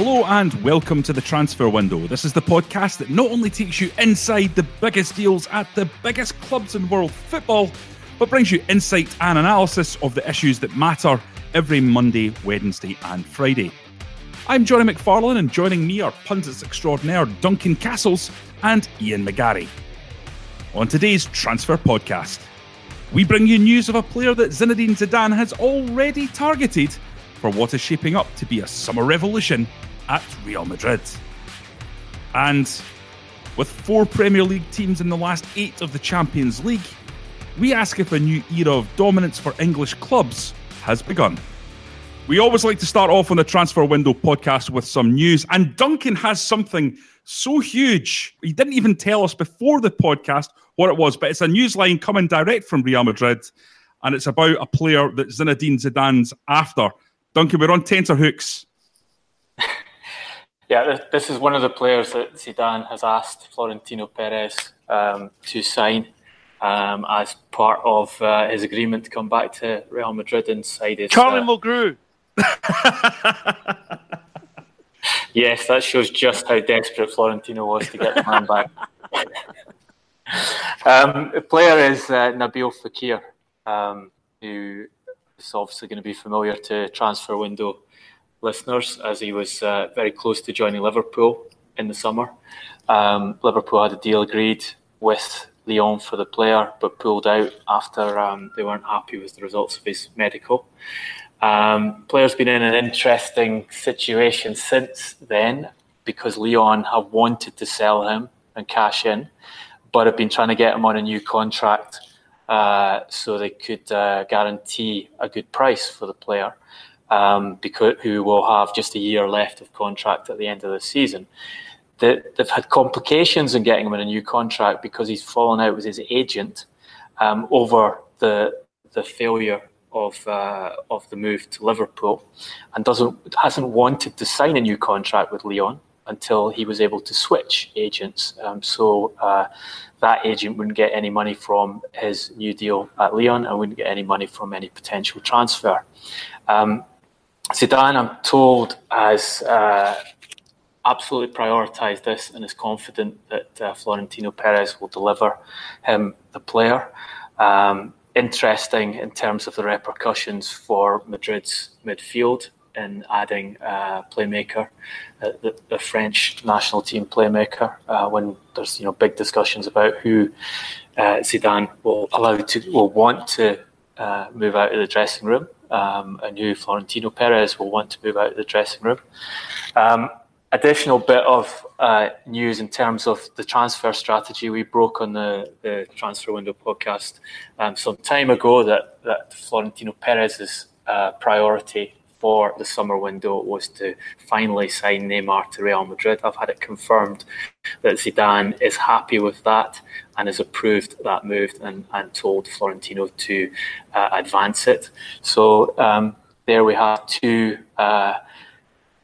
Hello and welcome to the Transfer Window. This is the podcast that not only takes you inside the biggest deals at the biggest clubs in world football, but brings you insight and analysis of the issues that matter every Monday, Wednesday, and Friday. I'm Jonny McFarlane, and joining me are pundits extraordinaire Duncan Castles and Ian McGarry. On today's Transfer Podcast, we bring you news of a player that Zinedine Zidane has already targeted for what is shaping up to be a summer revolution at Real Madrid. And with four Premier League teams in the last eight of the Champions League, we ask if a new era of dominance for English clubs has begun. We always like to start off on the Transfer Window podcast with some news, and Duncan has something so huge. He didn't even tell us before the podcast what it was, but it's a news line coming direct from Real Madrid, and it's about a player that Zinedine Zidane's after. Duncan, we're on tenterhooks. Yeah, this is one of the players that Zidane has asked Florentino Perez um, to sign um, as part of uh, his agreement to come back to Real Madrid inside his. Charlie uh, Mulgrew. yes, that shows just how desperate Florentino was to get the man back. um, the player is uh, Nabil Fekir, um, who is obviously going to be familiar to transfer window listeners, as he was uh, very close to joining Liverpool in the summer. Um, Liverpool had a deal agreed with Lyon for the player, but pulled out after um, they weren't happy with the results of his medical. Um, player's been in an interesting situation since then because Lyon have wanted to sell him and cash in, but have been trying to get him on a new contract uh, so they could uh, guarantee a good price for the player um, because who will have just a year left of contract at the end of the season. They, have had complications in getting him in a new contract because he's fallen out with his agent um, over the the failure of uh, of the move to Liverpool, and doesn't hasn't wanted to sign a new contract with Lyon until he was able to switch agents. Um, so uh, that agent wouldn't get any money from his new deal at Lyon and wouldn't get any money from any potential transfer. Um, Zidane, I'm told, has uh, absolutely prioritised this and is confident that uh, Florentino Perez will deliver him the player. Um, interesting in terms of the repercussions for Madrid's midfield in adding uh, playmaker, uh, the, French national team playmaker, uh, when there's you know big discussions about who uh, Zidane will allow to will want to uh, move out of the dressing room um, and who Florentino Perez will want to move out of the dressing room. Um, additional bit of uh, news in terms of the transfer strategy we broke on the, the transfer window podcast um, some time ago that, that Florentino Perez's uh, priority for the summer window was to finally sign Neymar to Real Madrid. I've had it confirmed that Zidane is happy with that and has approved that move and, and told Florentino to uh, advance it. So um, there we have two, uh,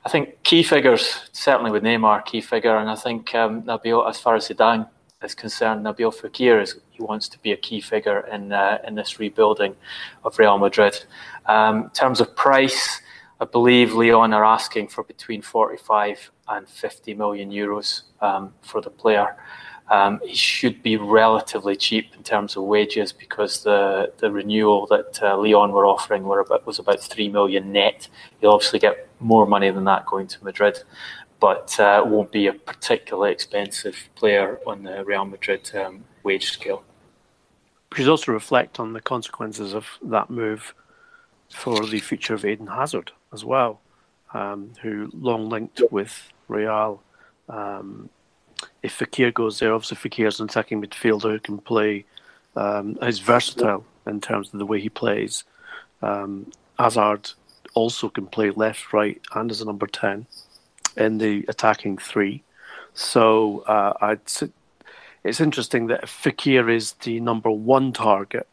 I think, key figures, certainly with Neymar, key figure, and I think um, Nabil, as far as Zidane is concerned, Nabil Fekir is he wants to be a key figure in uh, in this rebuilding of Real Madrid. Um, in terms of price, I believe Lyon are asking for between 45 and 50 million euros um, for the player. Um, he should be relatively cheap in terms of wages because the, the renewal that uh, Lyon were offering were about, was about 3 million net. He'll obviously get more money than that going to Madrid, but uh, won't be a particularly expensive player on the Real Madrid um, wage scale. We should also reflect on the consequences of that move for the future of Eden Hazard as well, um, who long linked with Real um, if Fekir goes there, obviously Fekir is an attacking midfielder who can play. Um, he's versatile in terms of the way he plays. Um, Hazard also can play left, right, and as a number ten in the attacking three. So uh, I'd. It's interesting that Fekir is the number one target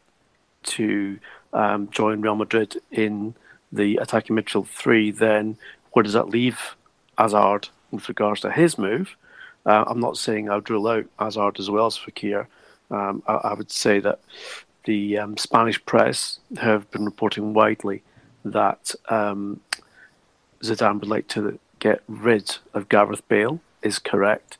to um, join Real Madrid in the attacking midfield three. Then where does that leave Hazard with regards to his move? Uh, I'm not saying I'd rule out Hazard as well as Fekir. Um, I, I, would say that the um, Spanish press have been reporting widely that um, Zidane would like to get rid of Gareth Bale is correct.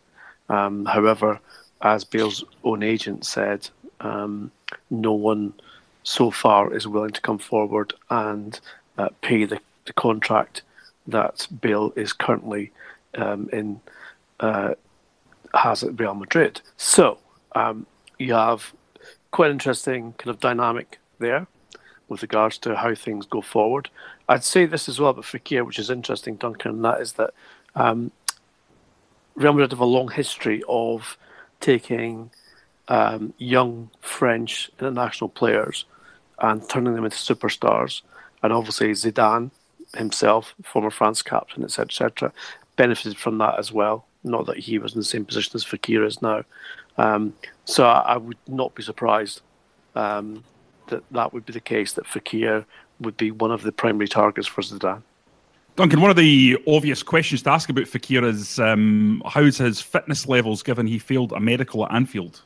Um, however, as Bale's own agent said, um, no one so far is willing to come forward and uh, pay the, the contract that Bale is currently um, in uh, has at Real Madrid. So um, you have quite interesting kind of dynamic there with regards to how things go forward. I'd say this as well about Fekir, which is interesting, Duncan, and that is that um, Real Madrid have a long history of taking um, young French international players and turning them into superstars. And obviously, Zidane himself, former France captain, etc., etc., benefited from that as well. Not that he was in the same position as Fekir is now. Um, so I, I, would not be surprised um, that that would be the case, that Fekir would be one of the primary targets for Zidane. Duncan, one of the obvious questions to ask about Fekir is um, how's his fitness levels given he failed a medical at Anfield?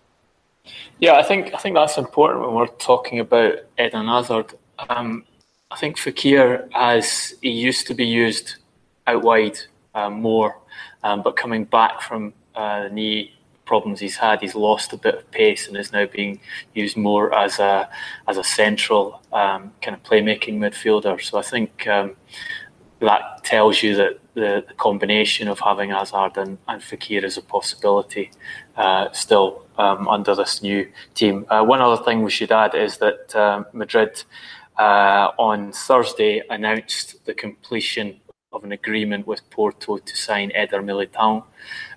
Yeah, I think I think that's important when we're talking about Eden Hazard. Um, I think Fekir, as he used to be used out wide um, more, um, but coming back from uh, the knee problems he's had, he's lost a bit of pace and is now being used more as a as a central um, kind of playmaking midfielder. So I think um, that tells you that the, the, combination of having Hazard and, and Fekir is a possibility uh, still um, under this new team. Uh, one other thing we should add is that uh, Madrid uh, on Thursday announced the completion of an agreement with Porto to sign Eder Militão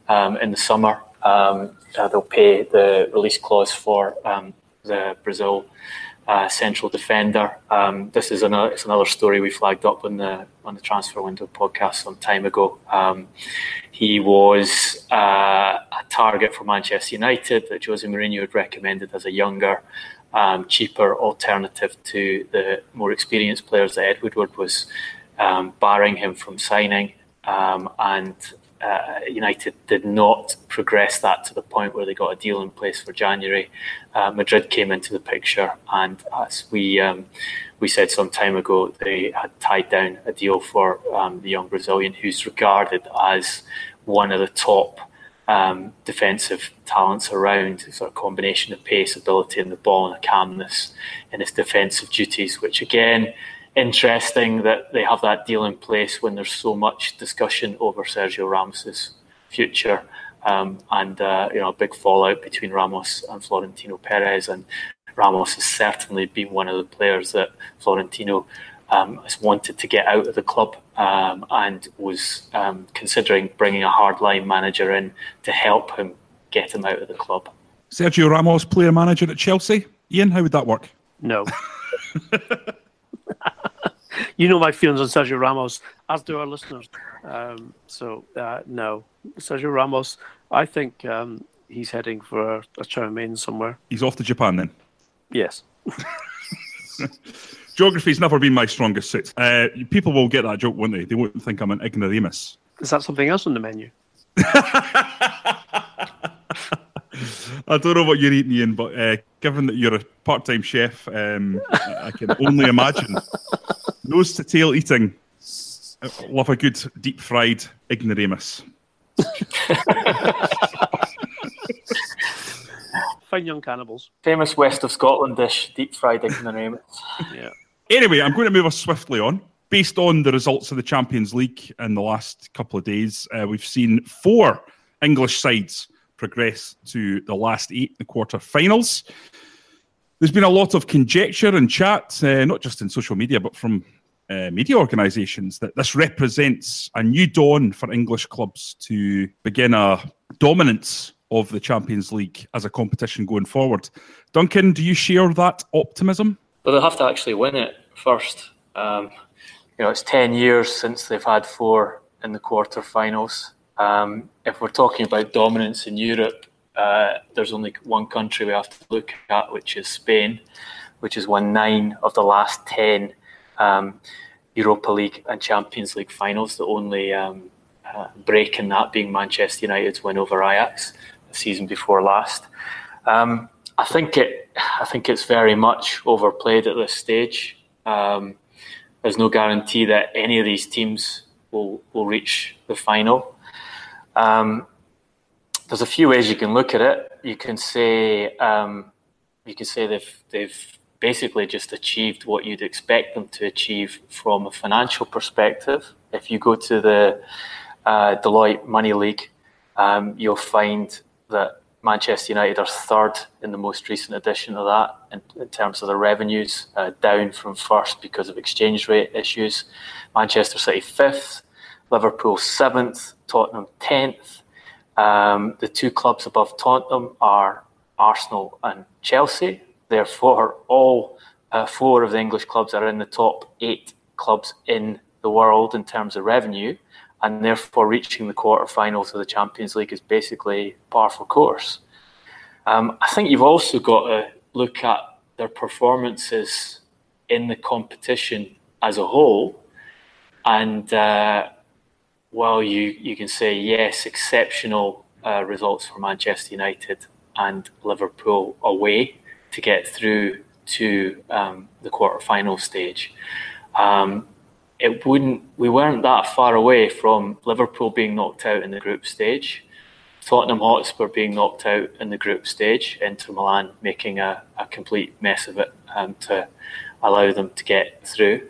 um, in the summer. Um, uh, they'll pay the release clause for um, the Brazil uh, central defender. Um, this is another it's another story we flagged up on the on the transfer window podcast some time ago. Um, he was uh, a target for Manchester United that Jose Mourinho had recommended as a younger, um, cheaper alternative to the more experienced players that Ed Woodward was um, barring him from signing. Um, and uh, United did not progress that to the point where they got a deal in place for January. Uh, Madrid came into the picture, and as we um, we said some time ago, they had tied down a deal for um, the young Brazilian, who's regarded as one of the top um, defensive talents around. Sort of combination of pace, ability, and the ball, and a calmness in his defensive duties, which again interesting that they have that deal in place when there's so much discussion over Sergio Ramos's future. Um, and uh, you know, a big fallout between Ramos and Florentino Perez, and Ramos has certainly been one of the players that Florentino um, has wanted to get out of the club um, and was um, considering bringing a hardline manager in to help him get him out of the club. Sergio Ramos, player manager at Chelsea. Ian, how would that work? No. you know my feelings on Sergio Ramos, as do our listeners. Um, so uh, no, Sergio Ramos. I think um, he's heading for a mein somewhere. He's off to Japan then. Yes. Geography's never been my strongest suit. Uh, people will get that joke, won't they? They won't think I'm an ignoramus. Is that something else on the menu? I don't know what you're eating, Ian, but uh, given that you're a part-time chef, um, I can only imagine nose to tail eating. Love a good deep fried ignoramus. Fine young cannibals. Famous west of Scotland dish, deep fried ignoramus. yeah. Anyway, I'm going to move us swiftly on. Based on the results of the Champions League in the last couple of days, uh, we've seen four English sides progress to the last eight, the quarter-finals. There's been a lot of conjecture and chat, uh, not just in social media, but from uh, media organisations that this represents a new dawn for English clubs to begin a dominance of the Champions League as a competition going forward. Duncan, do you share that optimism? Well, they'll have to actually win it first. Um, you know, it's 10 years since they've had four in the quarterfinals. Um, if we're talking about dominance in Europe, uh, there's only one country we have to look at, which is Spain, which has won nine of the last 10 um, Europa League and Champions League finals. The only um, uh, break in that being Manchester United's win over Ajax the season before last. Um, I think it. I think it's very much overplayed at this stage. Um, there's no guarantee that any of these teams will will reach the final. Um, there's a few ways you can look at it. You can say um, you can say they've they've basically just achieved what you'd expect them to achieve from a financial perspective. If you go to the uh, Deloitte Money League, um, you'll find that Manchester United are third in the most recent edition of that in, in terms of the revenues, uh, down from first because of exchange rate issues. Manchester City fifth, Liverpool seventh, Tottenham tenth. Um, the two clubs above Tottenham are Arsenal and Chelsea. Therefore, all uh, four of the English clubs are in the top eight clubs in the world in terms of revenue and therefore reaching the quarterfinals of the Champions League is basically par for course. Um, I think you've also got to look at their performances in the competition as a whole, and uh, while you you can say yes, exceptional uh, results for Manchester United and Liverpool away to get through to um, the quarterfinal stage. Um, it wouldn't. We weren't that far away from Liverpool being knocked out in the group stage, Tottenham Hotspur being knocked out in the group stage, Inter Milan making a, a complete mess of it um, to allow them to get through.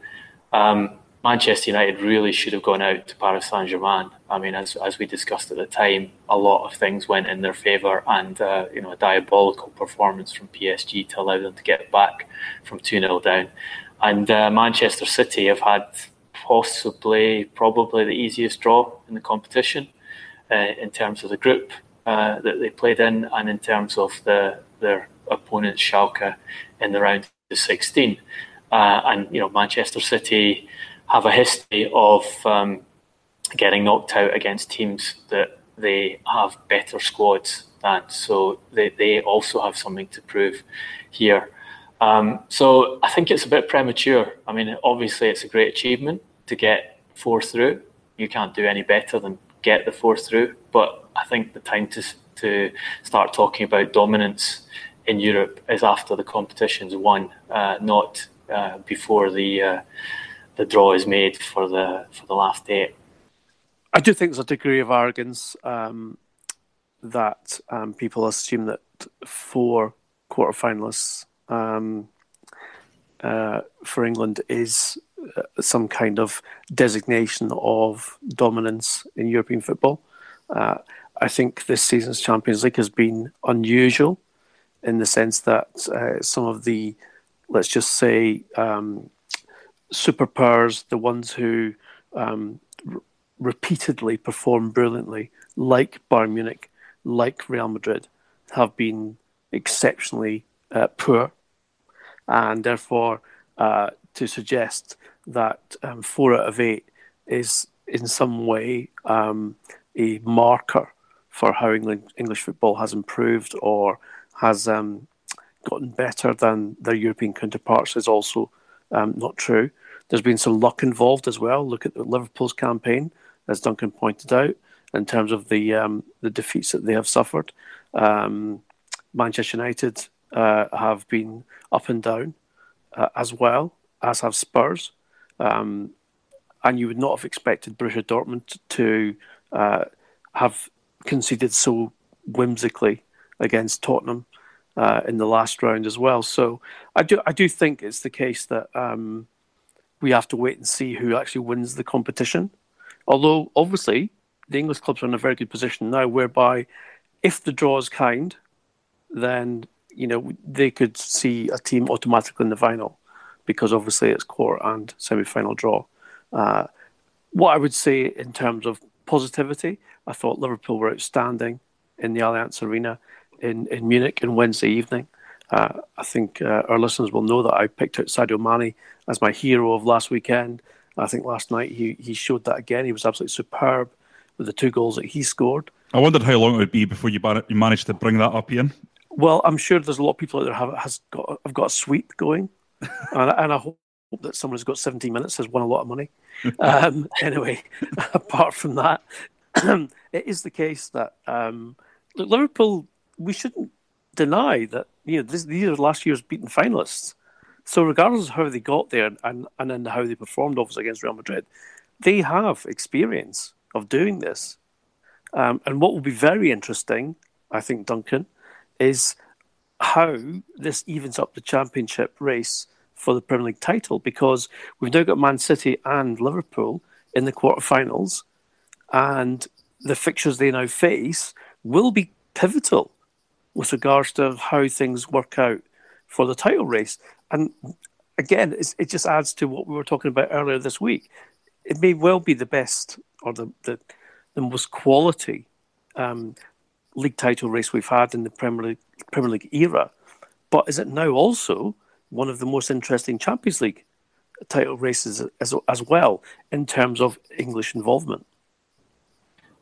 Um, Manchester United really should have gone out to Paris Saint Germain. I mean, as, as we discussed at the time, a lot of things went in their favour, and uh, you know a diabolical performance from PSG to allow them to get back from two 0 down. And uh, Manchester City have had possibly, probably the easiest draw in the competition uh, in terms of the group uh, that they played in and in terms of the their opponent Schalke in the round of 16. Uh, and you know Manchester City have a history of um, getting knocked out against teams that they have better squads than. So they, they also have something to prove here. Um, so I think it's a bit premature. I mean, obviously it's a great achievement, to get four through. You can't do any better than get the four through. But I think the time to to start talking about dominance in Europe is after the competition's won, uh, not uh, before the uh, the draw is made for the for the last eight. I do think there's a degree of arrogance um, that um, people assume that four quarterfinalists um, uh, for England is uh, some kind of designation of dominance in European football. Uh, I think this season's Champions League has been unusual in the sense that uh, some of the, let's just say, um, superpowers, the ones who um, r- repeatedly perform brilliantly, like Bayern Munich, like Real Madrid, have been exceptionally uh, poor. And therefore, uh, to suggest that um, four out of eight is in some way um, a marker for how England, English football has improved or has um, gotten better than their European counterparts is also um, not true. There's been some luck involved as well. Look at Liverpool's campaign, as Duncan pointed out, in terms of the um, the defeats that they have suffered. Um, Manchester United uh, have been up and down uh, as well as have Spurs. Um, and you would not have expected Borussia Dortmund to uh, have conceded so whimsically against Tottenham uh, in the last round as well. So I do I do think it's the case that um, we have to wait and see who actually wins the competition. Although obviously the English clubs are in a very good position now, whereby if the draw is kind, then you know they could see a team automatically in the final because obviously it's quarter and semi final draw. Uh, what I would say in terms of positivity, I thought Liverpool were outstanding in the Allianz Arena in, in Munich on Wednesday evening. Uh, I think uh, our listeners will know that I picked out Sadio Mane as my hero of last weekend. I think last night he, he showed that again. He was absolutely superb with the two goals that he scored. I wondered how long it would be before you, you managed to bring that up, Ian. Well, I'm sure there's a lot of people out there have has got have got a sweep going, and, and I hope that someone who's got 17 minutes has won a lot of money. um, anyway, apart from that, it is the case that um, Liverpool. We shouldn't deny that you know this, these are last year's beaten finalists. So regardless of how they got there and and how they performed, obviously against Real Madrid, they have experience of doing this. Um, and what will be very interesting, I think, Duncan, is how this evens up the championship race for the Premier League title because we've now got Man City and Liverpool in the quarterfinals, and the fixtures they now face will be pivotal with regards to how things work out for the title race. And again, it just adds to what we were talking about earlier this week. It may well be the best or the, the, the most quality um, league title race we've had in the Premier League, Premier League era. But is it now also one of the most interesting Champions League title races as, as well in terms of English involvement?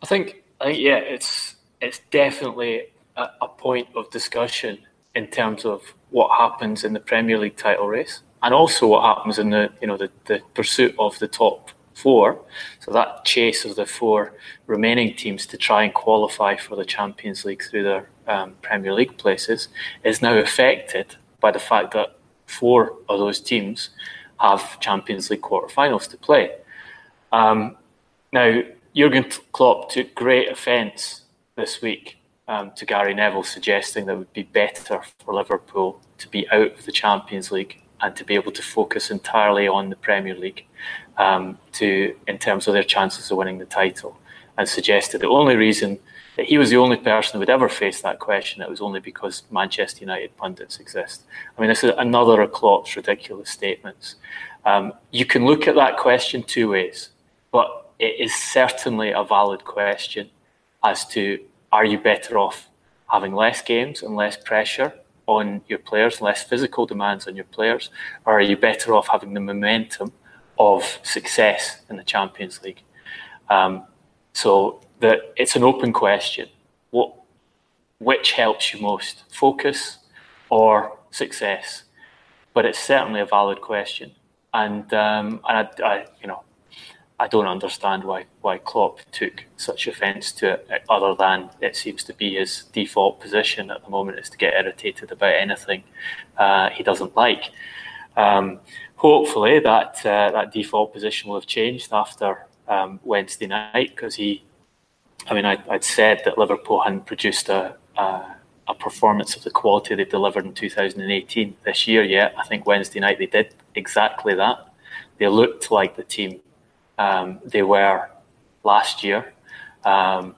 I think, I think yeah, it's it's definitely a, point of discussion in terms of what happens in the Premier League title race, and also what happens in the you know the, the pursuit of the top four. So that chase of the four remaining teams to try and qualify for the Champions League through their um, Premier League places is now affected by the fact that four of those teams have Champions League quarterfinals to play. Um, now, Jurgen Klopp took great offence this week um, to Gary Neville suggesting that it would be better for Liverpool to be out of the Champions League and to be able to focus entirely on the Premier League um, to in terms of their chances of winning the title, and suggested the only reason that he was the only person who would ever face that question. It was only because Manchester United pundits exist. I mean, this is another of Klopp's ridiculous statements. Um, you can look at that question two ways, but it is certainly a valid question as to are you better off having less games and less pressure on your players, less physical demands on your players, or are you better off having the momentum of success in the Champions League? Um, so that it's an open question. What, which helps you most, focus or success? But it's certainly a valid question, and um, and I, I, you know, I don't understand why why Klopp took such offence to it, other than it seems to be his default position at the moment is to get irritated about anything uh, he doesn't like. Um, hopefully, that uh, that default position will have changed after um, Wednesday night because he I mean, I, would said that Liverpool hadn't produced a, a, a, performance of the quality they delivered in 2018 this year yet. I think Wednesday night they did exactly that. They looked like the team um, they were last year. Um,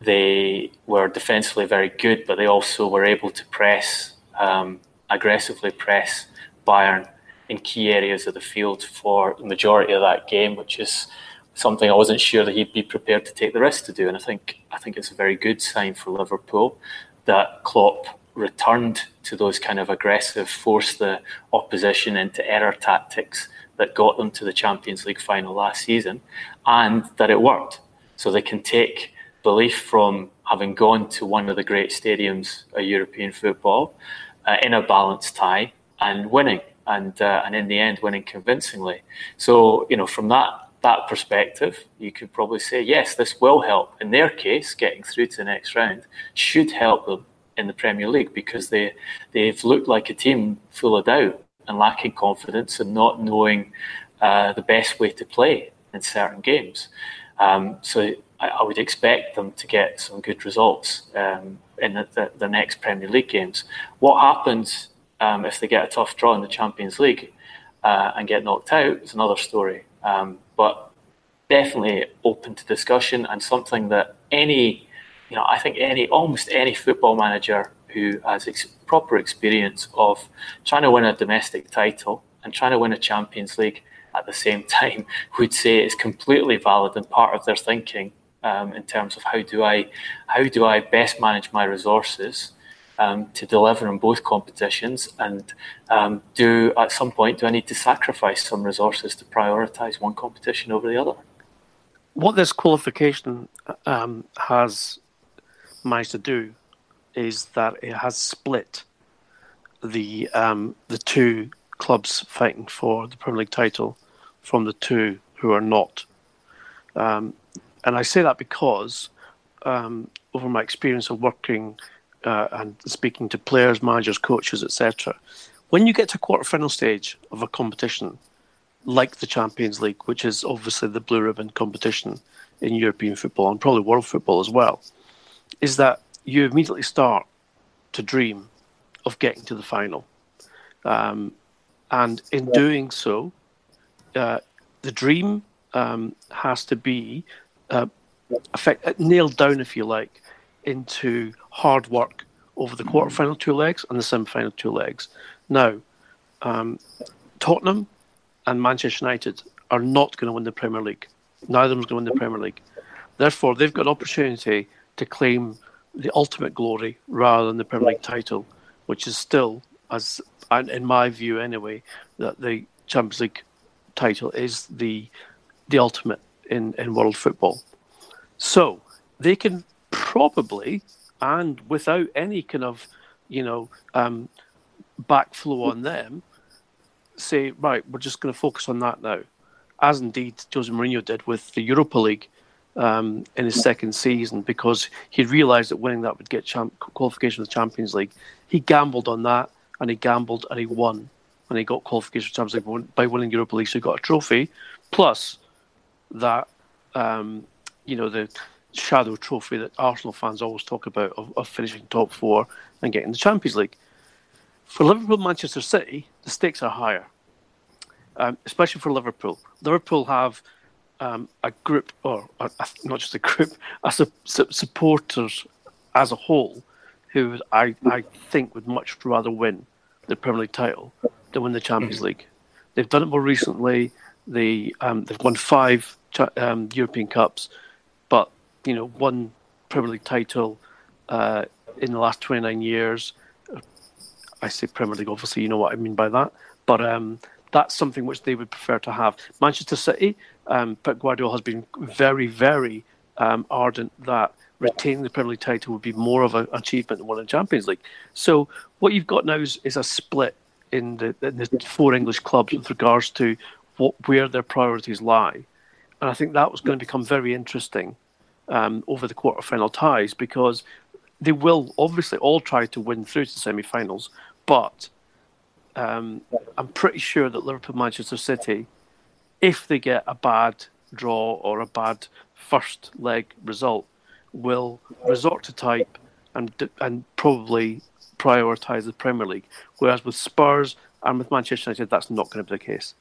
they were defensively very good, but they also were able to press, um, aggressively press Bayern in key areas of the field for the majority of that game, which is something I wasn't sure that he'd be prepared to take the risk to do. And I think I think it's a very good sign for Liverpool that Klopp returned to those kind of aggressive, force the opposition into error tactics that got them to the Champions League final last season, and that it worked. So they can take belief from having gone to one of the great stadiums of European football uh, in a balanced tie and winning, and uh, and in the end winning convincingly. So you know from that that perspective, you could probably say, yes, this will help. In their case, getting through to the next round should help them in the Premier League because they, they've looked like a team full of doubt and lacking confidence and not knowing uh, the best way to play in certain games. Um, so I, I, would expect them to get some good results um, in the, the, the, next Premier League games. What happens um, if they get a tough draw in the Champions League uh, and get knocked out is another story. Um, but definitely open to discussion and something that any, you know, I think any almost any football manager who has ex- proper experience of trying to win a domestic title and trying to win a Champions League at the same time would say it's completely valid and part of their thinking um, in terms of how do I how do I best manage my resources um, to deliver in both competitions and um, do at some point do I need to sacrifice some resources to prioritize one competition over the other? What this qualification um, has managed to do is that it has split the um, the two clubs fighting for the Premier League title from the two who are not. Um, and I say that because um, over my experience of working uh, and speaking to players, managers, coaches, etc., when you get to quarter-final stage of a competition like the Champions League, which is obviously the blue ribbon competition in European football and probably world football as well, is that you immediately start to dream of getting to the final. Um, and in doing so, uh, the dream um, has to be uh, effect, uh, nailed down, if you like, into hard work over the quarter-final two legs and the semi-final two legs. Now, um, Tottenham and Manchester United are not going to win the Premier League. Neither of them is going to win the Premier League. Therefore, they've got an opportunity to claim the ultimate glory rather than the Premier League title, which is still, as in my view anyway, that the Champions League title is the the ultimate in, in world football. So they can probably, and without any kind of, you know, um, backflow on them, say, right, we're just going to focus on that now, as indeed Jose Mourinho did with the Europa League um, in his second season, because he realised that winning that would get champ- qualification for the Champions League. He gambled on that, and he gambled and he won, and he got qualification for the Champions League by winning Europa League, so he got a trophy, plus that um, you know the shadow trophy that Arsenal fans always talk about of, of finishing top four and getting the Champions League. For Liverpool, Manchester City, the stakes are higher, um, especially for Liverpool. Liverpool have um, a group, or a, not just a group, a, su- supporters as a whole, who I, I think would much rather win the Premier League title than win the Champions mm-hmm. League. They've done it more recently. They um, they've won five um, European Cups, but you know one Premier League title uh, in the last 29 years. I say Premier League, obviously, you know what I mean by that. But um, that's something which they would prefer to have. Manchester City, um, Pep Guardiola has been very, very um, ardent that retaining the Premier League title would be more of an achievement than winning the Champions League. So what you've got now is, is a split in the, in the four English clubs with regards to what where their priorities lie. And I think that was going to become very interesting um, over the quarter-final ties because they will obviously all try to win through to the semi-finals, but um, I'm pretty sure that Liverpool, Manchester City, if they get a bad draw or a bad first leg result, will resort to type and and probably prioritise the Premier League. Whereas with Spurs and with Manchester United, that's not going to be the case.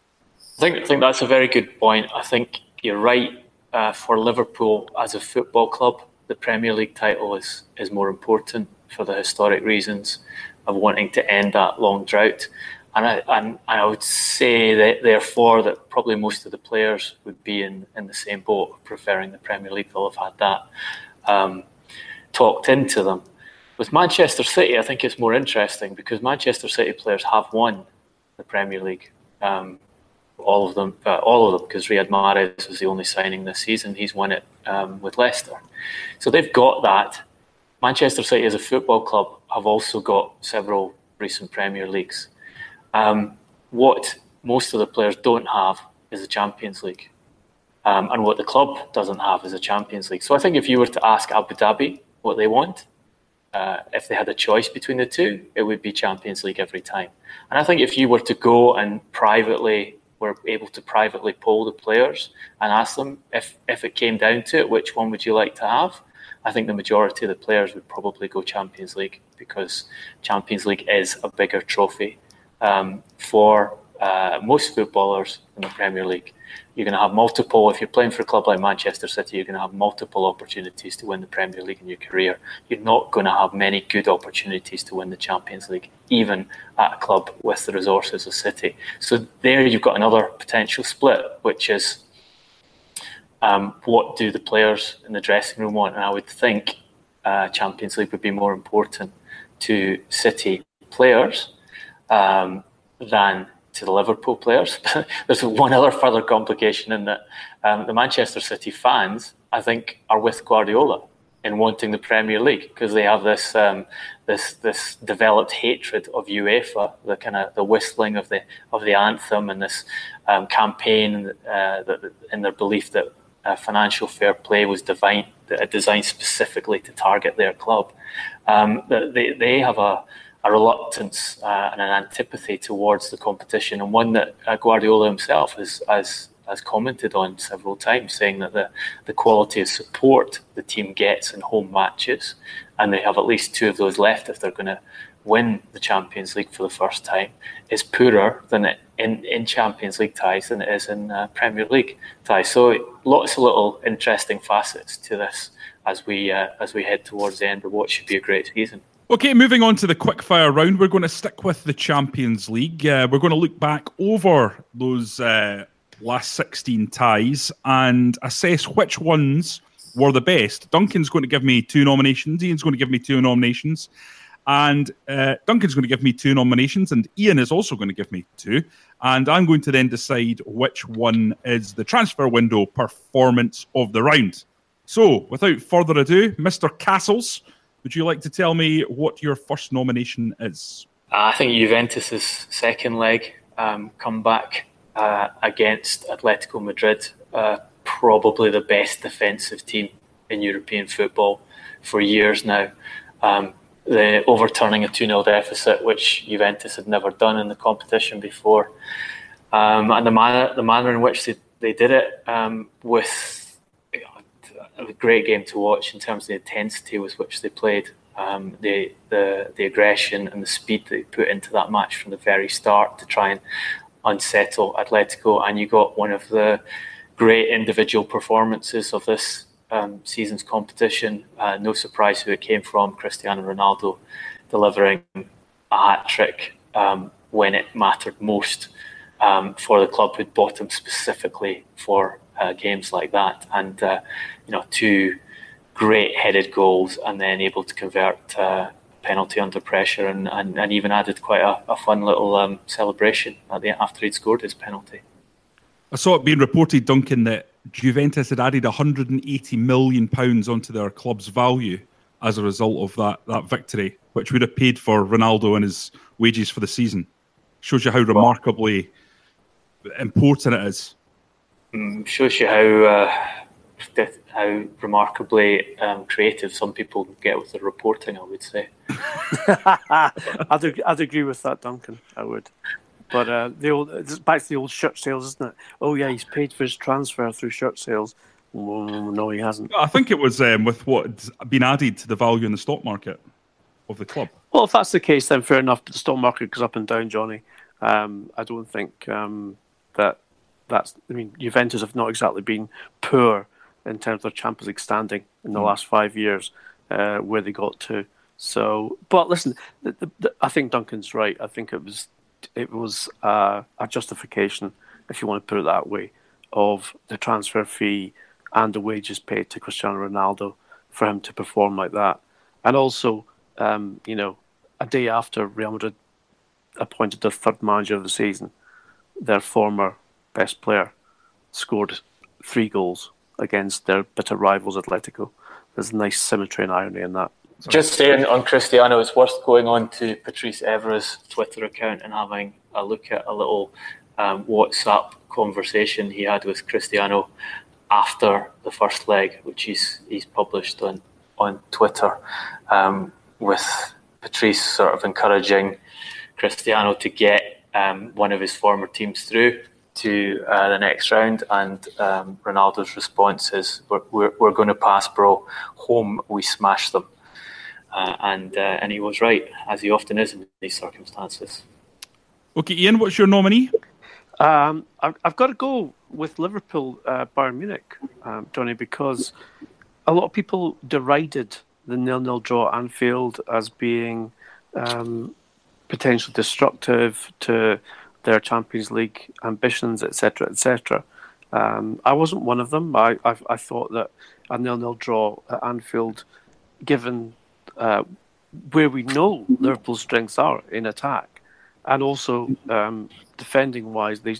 I think I think that's a very good point. I think you're right. Uh, for Liverpool as a football club, the Premier League title is is more important for the historic reasons of wanting to end that long drought. And I, and I would say that therefore that probably most of the players would be in, in the same boat, preferring the Premier League. They'll have had that um, talked into them. With Manchester City, I think it's more interesting because Manchester City players have won the Premier League. Um, all of them, uh, all of them, because Riyad Mahrez was the only signing this season. He's won it um, with Leicester, so they've got that. Manchester City, as a football club, have also got several recent Premier Leagues. Um, what most of the players don't have is the Champions League, um, and what the club doesn't have is a Champions League. So I think if you were to ask Abu Dhabi what they want, uh, if they had a choice between the two, it would be Champions League every time. And I think if you were to go and privately were able to privately poll the players and ask them if, if it came down to it, which one would you like to have? I think the majority of the players would probably go Champions League because Champions League is a bigger trophy um, for uh, most footballers in the Premier League. You're going to have multiple, if you're playing for a club like Manchester City, you're going to have multiple opportunities to win the Premier League in your career. You're not going to have many good opportunities to win the Champions League, even at a club with the resources of City. So there you've got another potential split, which is um, what do the players in the dressing room want? And I would think uh, Champions League would be more important to City players um, than to the Liverpool players. There's one other further complication in that um, the Manchester City fans, I think, are with Guardiola in wanting the Premier League because they have this um, this this developed hatred of UEFA, the kind of the whistling of the of the anthem, and this um, campaign uh, that, in their belief that uh, financial fair play was divine, uh, designed specifically to target their club. Um, they they have a a reluctance uh, and an antipathy towards the competition, and one that uh, Guardiola himself has, has has commented on several times, saying that the, the quality of support the team gets in home matches, and they have at least two of those left if they're going to win the Champions League for the first time, is poorer than it in, in Champions League ties than it is in uh, Premier League ties. So lots of little interesting facets to this as we uh, as we head towards the end of what should be a great season. Okay, moving on to the quickfire round, we're going to stick with the Champions League. Uh, we're going to look back over those uh, last 16 ties and assess which ones were the best. Duncan's going to give me two nominations, Ian's going to give me two nominations, and uh, Duncan's going to give me two nominations, and Ian is also going to give me two. And I'm going to then decide which one is the transfer window performance of the round. So, without further ado, Mr. Castles would you like to tell me what your first nomination is? I think Juventus's second leg um, comeback uh, against Atletico Madrid, uh, probably the best defensive team in European football for years now. Um, the overturning a 2 0 deficit, which Juventus had never done in the competition before, um, and the manner, the manner in which they, they did it um, with a great game to watch in terms of the intensity with which they played, um, the, the the aggression and the speed they put into that match from the very start to try and unsettle Atletico. And you got one of the great individual performances of this um, season's competition. Uh, no surprise who it came from, Cristiano Ronaldo delivering a hat trick um, when it mattered most um, for the club who'd bought him specifically for uh, games like that. And uh, you know, two great headed goals, and then able to convert uh, penalty under pressure, and, and, and even added quite a, a fun little um, celebration at the, after he'd scored his penalty. I saw it being reported, Duncan, that Juventus had added 180 million pounds onto their club's value as a result of that that victory, which would have paid for Ronaldo and his wages for the season. Shows you how remarkably important it is. Mm, shows you how uh, how remarkably um, creative some people get with their reporting. I would say. I'd, I'd agree with that, Duncan. I would. But uh, the old it's back to the old shirt sales, isn't it? Oh yeah, he's paid for his transfer through shirt sales. no, he hasn't. I think it was um, with what's been added to the value in the stock market of the club. Well, if that's the case, then fair enough. But the stock market goes up and down, Jonny. Um, I don't think um, that that's. I mean, Juventus have not exactly been poor in terms of their Champions League standing in the mm. last five years, uh, where they got to. So, but listen, the, the, the, I think Duncan's right. I think it was it was uh, a justification, if you want to put it that way, of the transfer fee and the wages paid to Cristiano Ronaldo for him to perform like that, and also, um, you know, a day after Real Madrid appointed the third manager of the season, their former best player scored three goals against their bitter rivals Atletico. There's nice symmetry and irony in that. Sorry. Just saying on Cristiano, it's worth going on to Patrice Evra's Twitter account and having a look at a little um, WhatsApp conversation he had with Cristiano after the first leg, which he's he's published on on Twitter, um, with Patrice sort of encouraging Cristiano to get um, one of his former teams through to uh, the next round, and um, Ronaldo's response is, "We're, we're, we're, going to pass, bro. Home, we smash them." Uh, and uh, and he was right, as he often is in these circumstances. Okay, Ian, what's your nominee? Um, I've, I've, got to go with Liverpool, uh, Bayern Munich, um, Jonny, because a lot of people derided the nil-nil draw at Anfield as being um, potentially destructive to their Champions League ambitions, etc., etc. Um, I wasn't one of them. I, I, I thought that a nil-nil draw at Anfield, given uh, where we know Liverpool's strengths are in attack, and also um, defending wise, they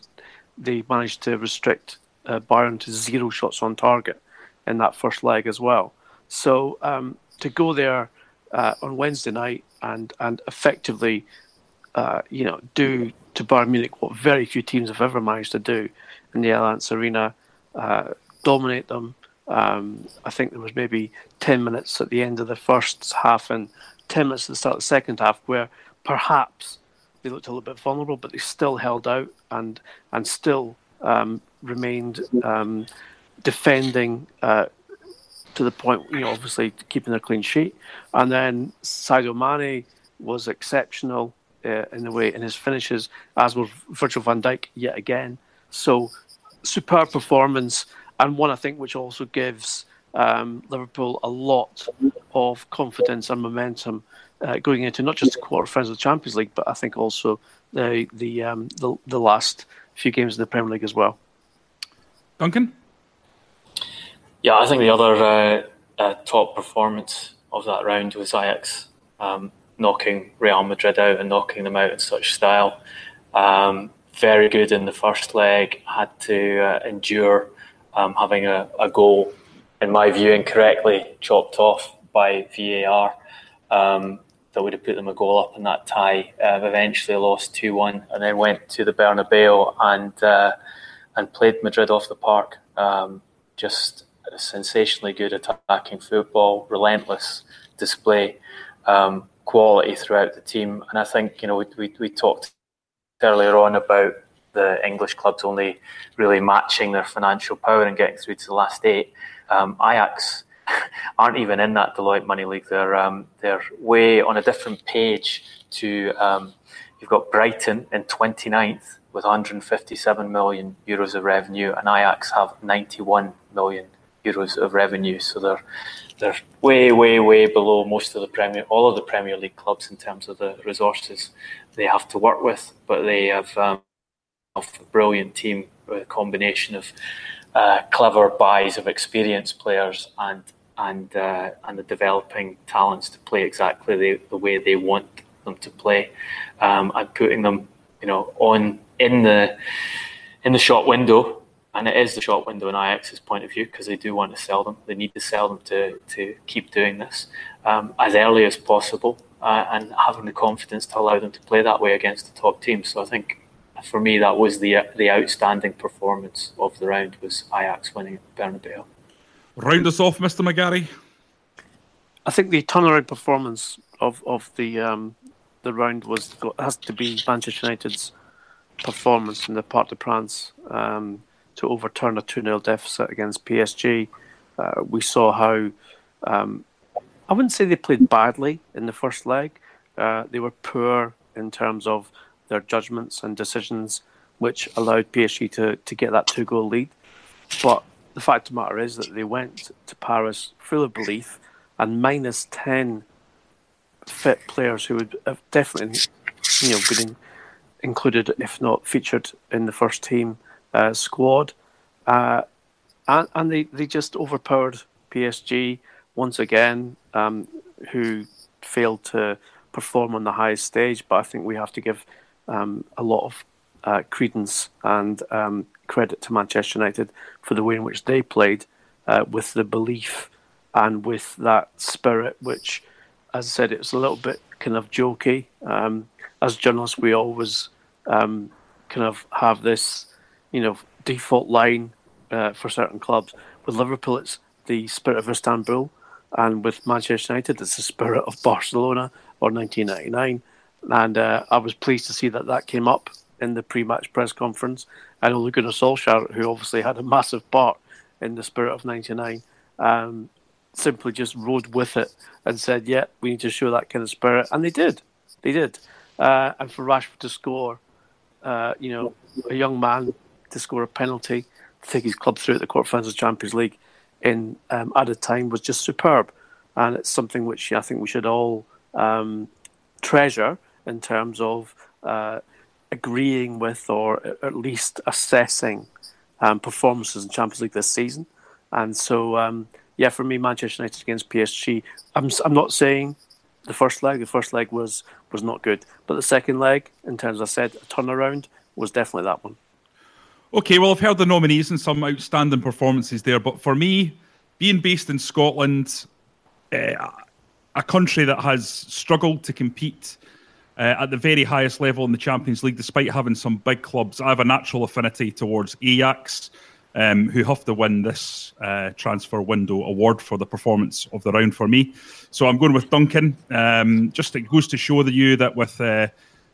they managed to restrict uh, Bayern to zero shots on target in that first leg as well. So um, to go there uh, on Wednesday night and and effectively, uh, you know, do to Bayern Munich what very few teams have ever managed to do in the Allianz Arena, uh, dominate them. Um, I think there was maybe ten minutes at the end of the first half and ten minutes at the start of the second half where perhaps they looked a little bit vulnerable, but they still held out and and still um, remained um, defending uh, to the point, you know, obviously keeping a clean sheet. And then Sadio Mane was exceptional uh, in the way in his finishes, as was Virgil van Dijk yet again. So superb performance, and one I think which also gives um, Liverpool a lot of confidence and momentum uh, going into not just the quarterfinals of the Champions League, but I think also the the, um, the the last few games in the Premier League as well. Duncan. Yeah, I think the other uh, uh, top performance of that round was Ajax um, knocking Real Madrid out and knocking them out in such style. Um, very good in the first leg, had to uh, endure um, having a, a, goal, in my view, incorrectly chopped off by VAR. Um, that would have put them a goal up in that tie. Uh, eventually lost 2 1 and then went to the Bernabeu and uh, and played Madrid off the park. Um, just sensationally good attacking football, relentless display, um, quality throughout the team. And I think, you know, we, we, we talked earlier on about the English clubs only really matching their financial power and getting through to the last eight. Um, Ajax aren't even in that Deloitte Money League. They're um, they're way on a different page to. Um, you've got Brighton in 29th with 157 million euros of revenue, and Ajax have 91 million euros of revenue. So they're they're way, way, way below most of the Premier, all of the Premier League clubs in terms of the resources they have to work with. But they have um, a brilliant team with a combination of uh, clever buys of experienced players and and uh, and the developing talents to play exactly the, the way they want them to play, um, and putting them, you know, on in the in the shop window, and it is the shop window in Ajax's point of view because they do want to sell them. They need to sell them to to keep doing this um, as early as possible, uh, and having the confidence to allow them to play that way against the top teams. So I think for me, that was the the outstanding performance of the round was Ajax winning at Bernabeu. Round us off, Mr. McGarry. I think the turnaround performance of of the um, the round was has to be Manchester United's performance in the Parc des Princes um, to overturn a 2 0 deficit against PSG. Uh, we saw how um, I wouldn't say they played badly in the first leg. Uh, they were poor in terms of their judgments and decisions, which allowed PSG to, to get that two goal lead. But the fact of the matter is that they went to Paris full of belief and minus 10 fit players who would have definitely you know, been included, if not featured, in the first team uh, squad. Uh, and, and they, they just overpowered PSG once again, um, who failed to perform on the highest stage. But I think we have to give um, a lot of uh, credence and um, credit to Manchester United for the way in which they played uh, with the belief and with that spirit, which, as I said, it was a little bit kind of jokey. Um, as journalists, we always um, kind of have this, you know, default line uh, for certain clubs. With Liverpool, it's the spirit of Istanbul, and with Manchester United, it's the spirit of Barcelona or 1999. And uh, I was pleased to see that that came up in the pre-match press conference. And Ole Gunnar Solskjaer, who obviously had a massive part in the spirit of '99, um, simply just rode with it and said, "Yeah, we need to show that kind of spirit," and they did. They did. Uh, and for Rashford to score uh, you know, a young man to score a penalty to take his club through at the quarterfinals of the Champions League in um, added time was just superb, and it's something which I think we should all um, treasure in terms of uh, agreeing with or at least assessing um, performances in Champions League this season. And so, um, yeah, for me, Manchester United against PSG, I'm, I'm not saying the first leg. The first leg was was not good, but the second leg, in terms of I said, a turnaround was definitely that one. Okay, well, I've heard the nominees and some outstanding performances there, but for me, being based in Scotland, uh, a country that has struggled to compete uh, at the very highest level in the Champions League, despite having some big clubs, I have a natural affinity towards Ajax um, who have to win this uh, transfer window award for the performance of the round for me. So I'm going with Duncan. Um, just it goes to show the you that with uh,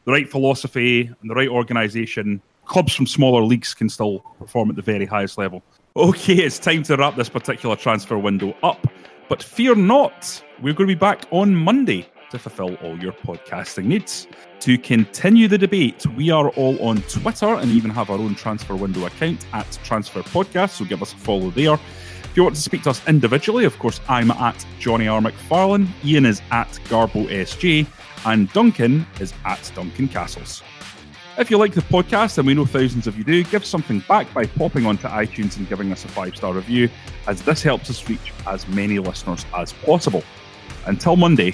the right philosophy and the right organisation, clubs from smaller leagues can still perform at the very highest level. Okay, it's time to wrap this particular transfer window up. But fear not, we're going to be back on Monday to fulfill all your podcasting needs. To continue the debate, we are all on Twitter and even have our own transfer window account at Transfer Podcast, so give us a follow there. If you want to speak to us individually, of course, I'm at Jonny R. McFarlane, Ian is at Garbo SG, and Duncan is at Duncan Castles. If you like the podcast, and we know thousands of you do, give something back by popping onto iTunes and giving us a five star review, as this helps us reach as many listeners as possible. Until Monday,